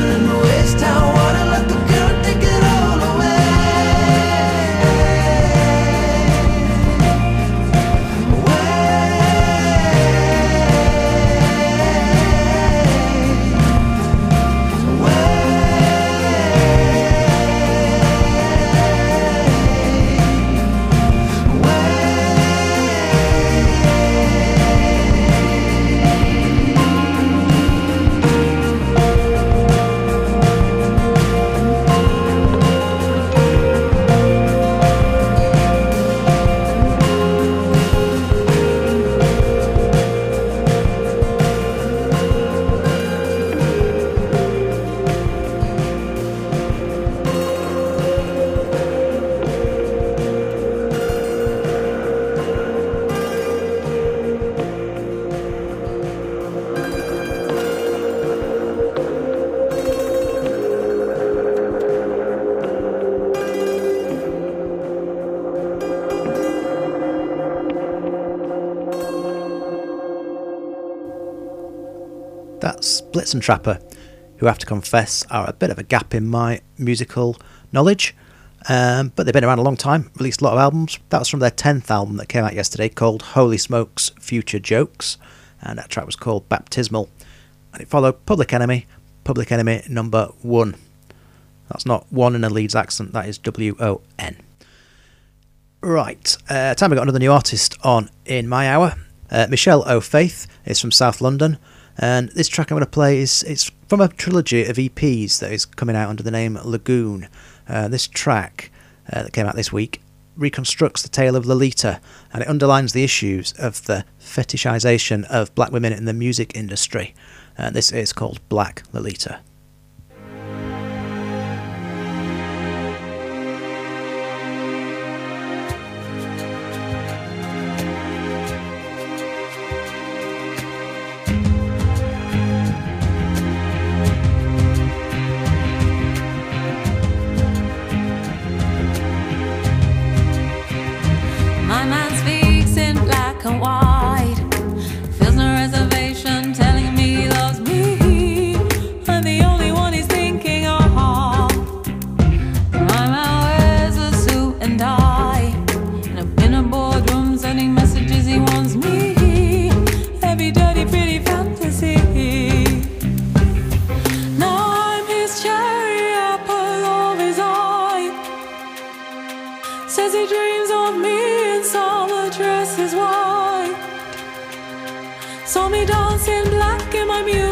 eternal. Trapper, who I have to confess are a bit of a gap in my musical knowledge. Um, but they've been around a long time, released a lot of albums. That's from their 10th album that came out yesterday called Holy Smokes Future Jokes, and that track was called Baptismal. And it followed Public Enemy, Public Enemy number one. That's not one in a Leeds accent, that is W O N. Right, uh, time we got another new artist on in my hour. Uh, Michelle O'Faith is from South London. And this track I'm going to play is it's from a trilogy of EPs that is coming out under the name Lagoon. Uh, this track uh, that came out this week reconstructs the tale of Lolita and it underlines the issues of the fetishization of black women in the music industry. Uh, this is called Black Lolita. don't want me dancing black in my music.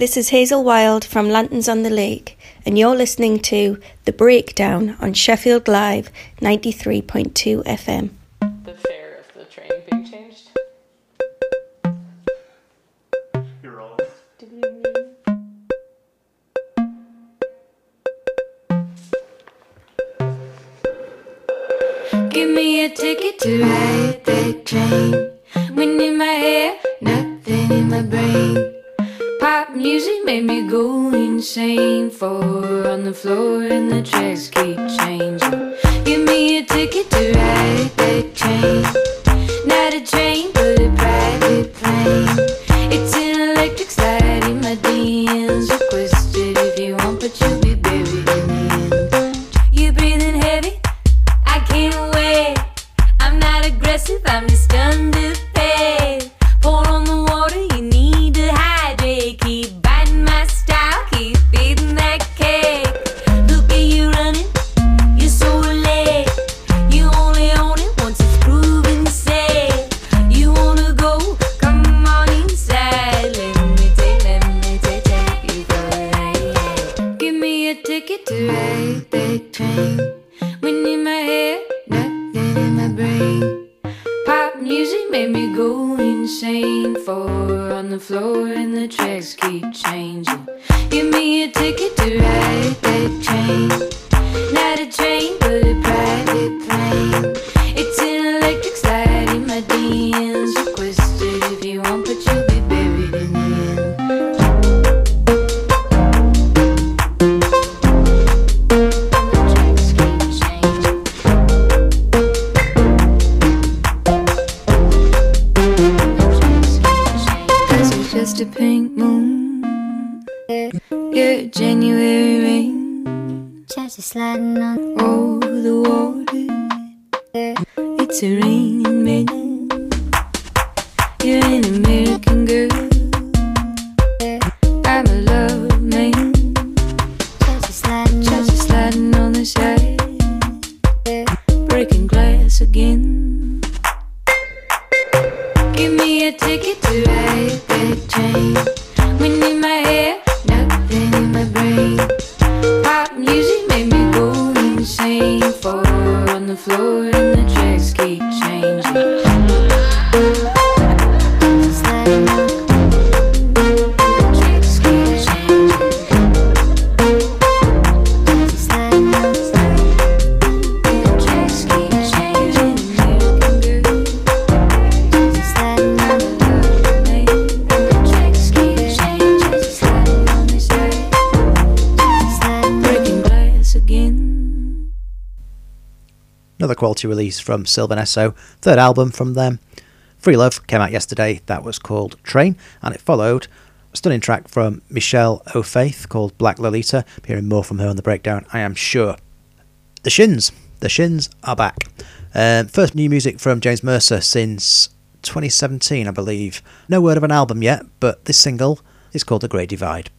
this is Hazel Wilde from Lanterns on the Lake, and you're listening to The Breakdown on Sheffield Live 93.2 FM. The fare of the train being changed. You're old. Give me a ticket to ride that train. Wind in my hair, nothing in my brain rap music made me go insane. Four on the floor and the tracks keep changing. Give me a ticket to ride that train. Breeze from Sylvan Esso, third album from them. Free Love came out yesterday, that was called Train, and it followed a stunning track from Michelle O'Faith called Black Lolita. Hearing more from her on the breakdown, I am sure. The Shins, the Shins are back. Um, first new music from James Mercer since 2017, I believe. No word of an album yet, but this single is called The Great Divide.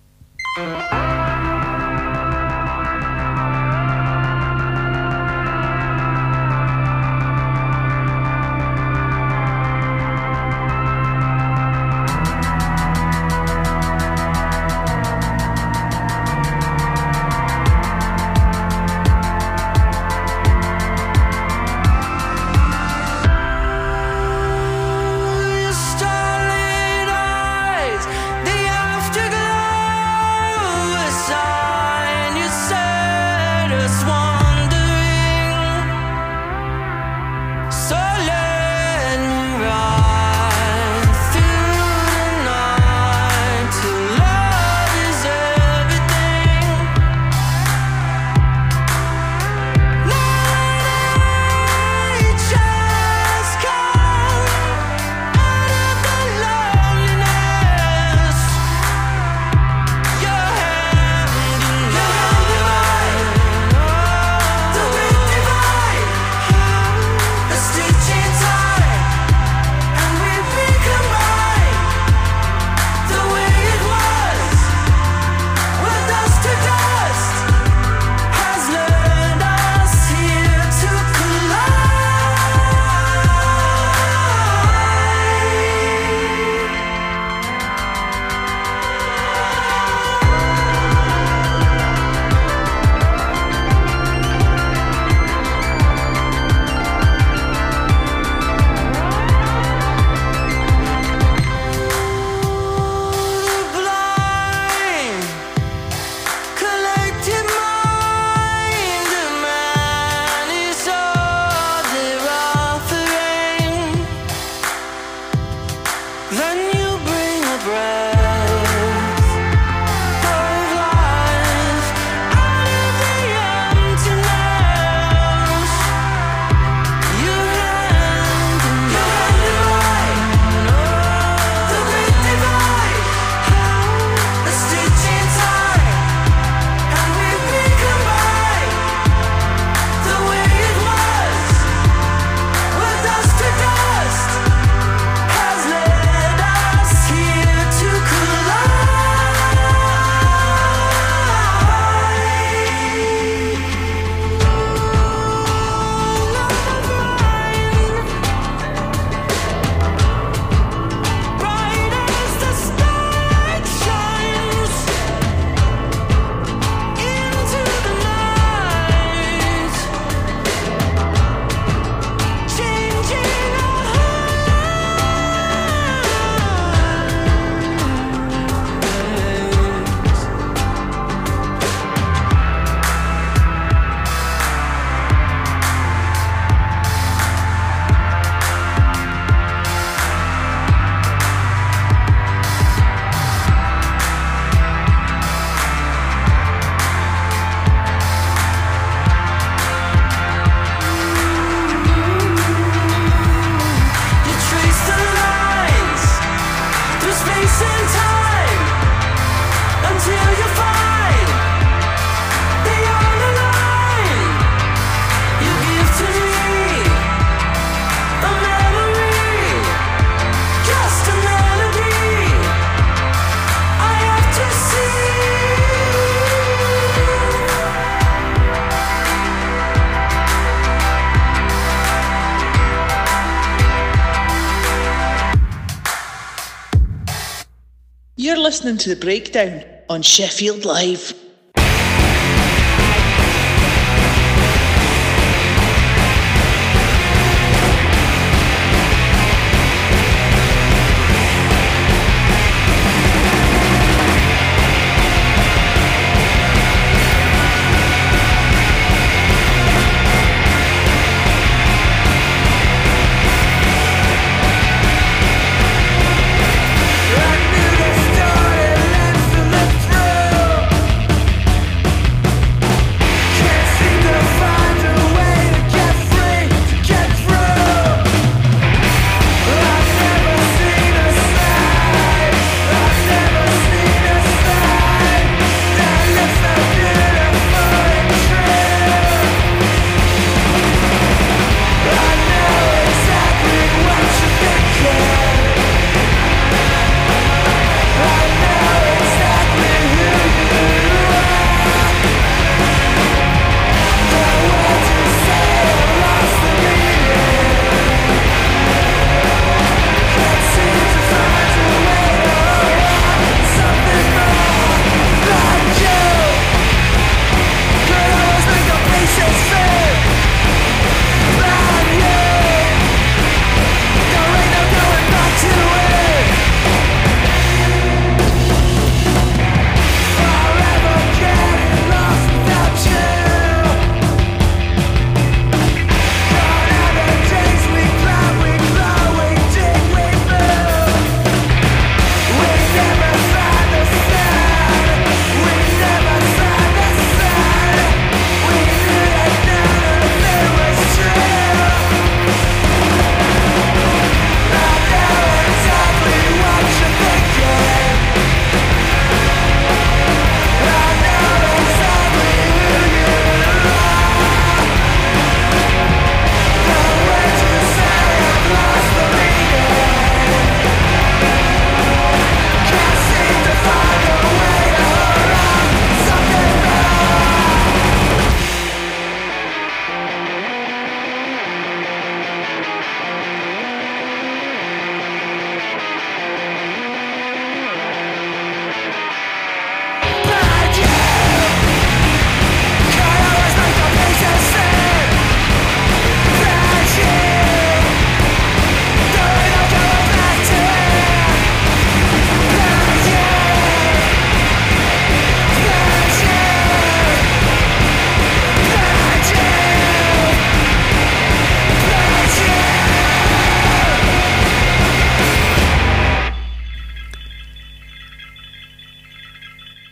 Listening to The Breakdown on Sheffield Live.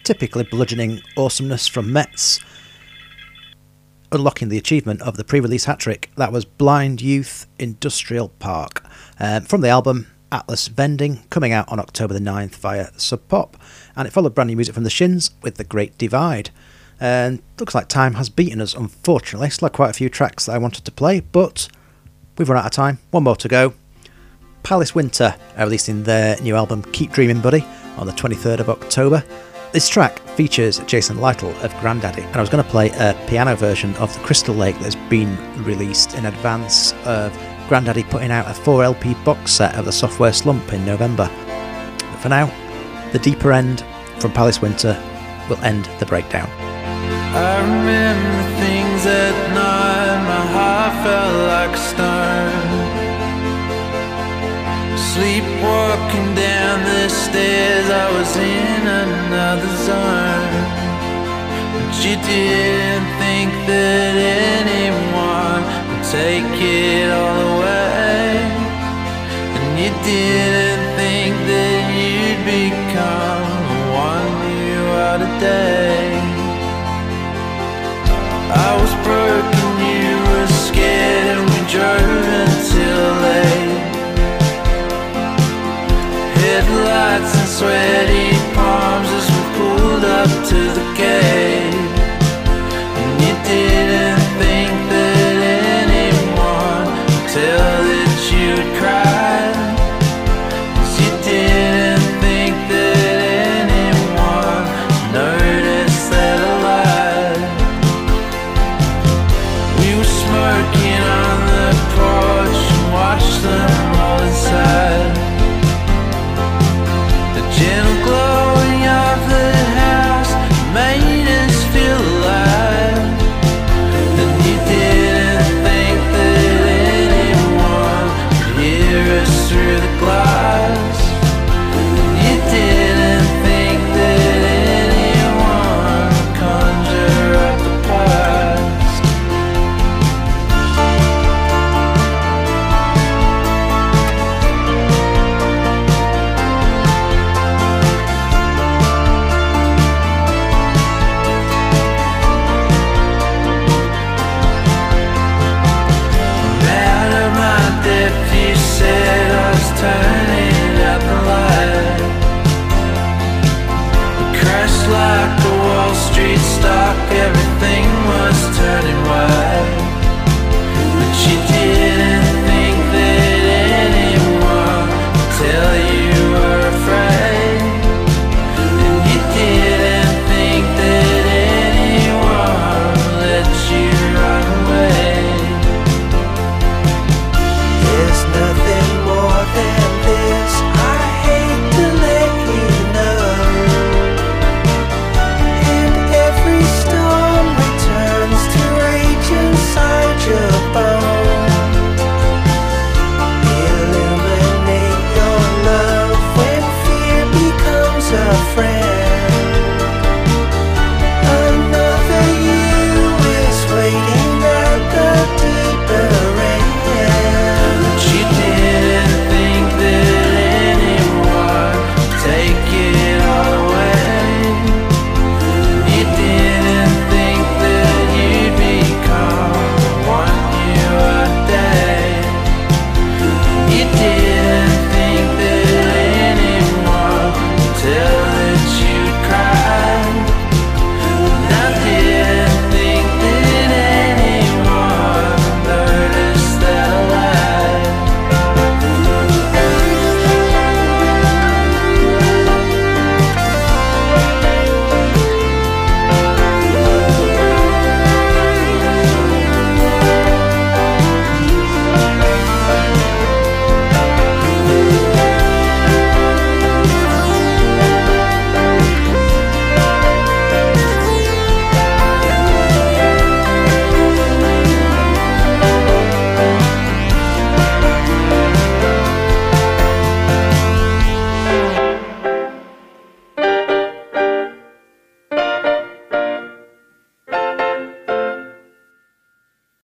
Typically bludgeoning awesomeness from Metz, unlocking the achievement of the pre-release hat trick that was Blind Youth Industrial Park um, from the album Atlas Vending, coming out on October the 9th via Sub Pop, and it followed brand new music from the Shins with The Great Divide. And looks like time has beaten us, unfortunately. Still quite a few tracks that I wanted to play, but we've run out of time. One more to go. Palace Winter are releasing their new album Keep Dreaming Buddy on the 23rd of October. This track features Jason Lytle of Grandaddy, and I was going to play a piano version of the Crystal Lake that's been released in advance of Grandaddy putting out a 4 LP box set of the Software Slump in November. But for now, the deeper end from Palace Winter will end the breakdown. I remember things at night, my heart felt like a stone. Sleepwalking down the stairs, I was in another zone. But you didn't think that anyone would take it all away. And you didn't think that you'd become the one you are today. Sweaty palms as we pulled up to the gate.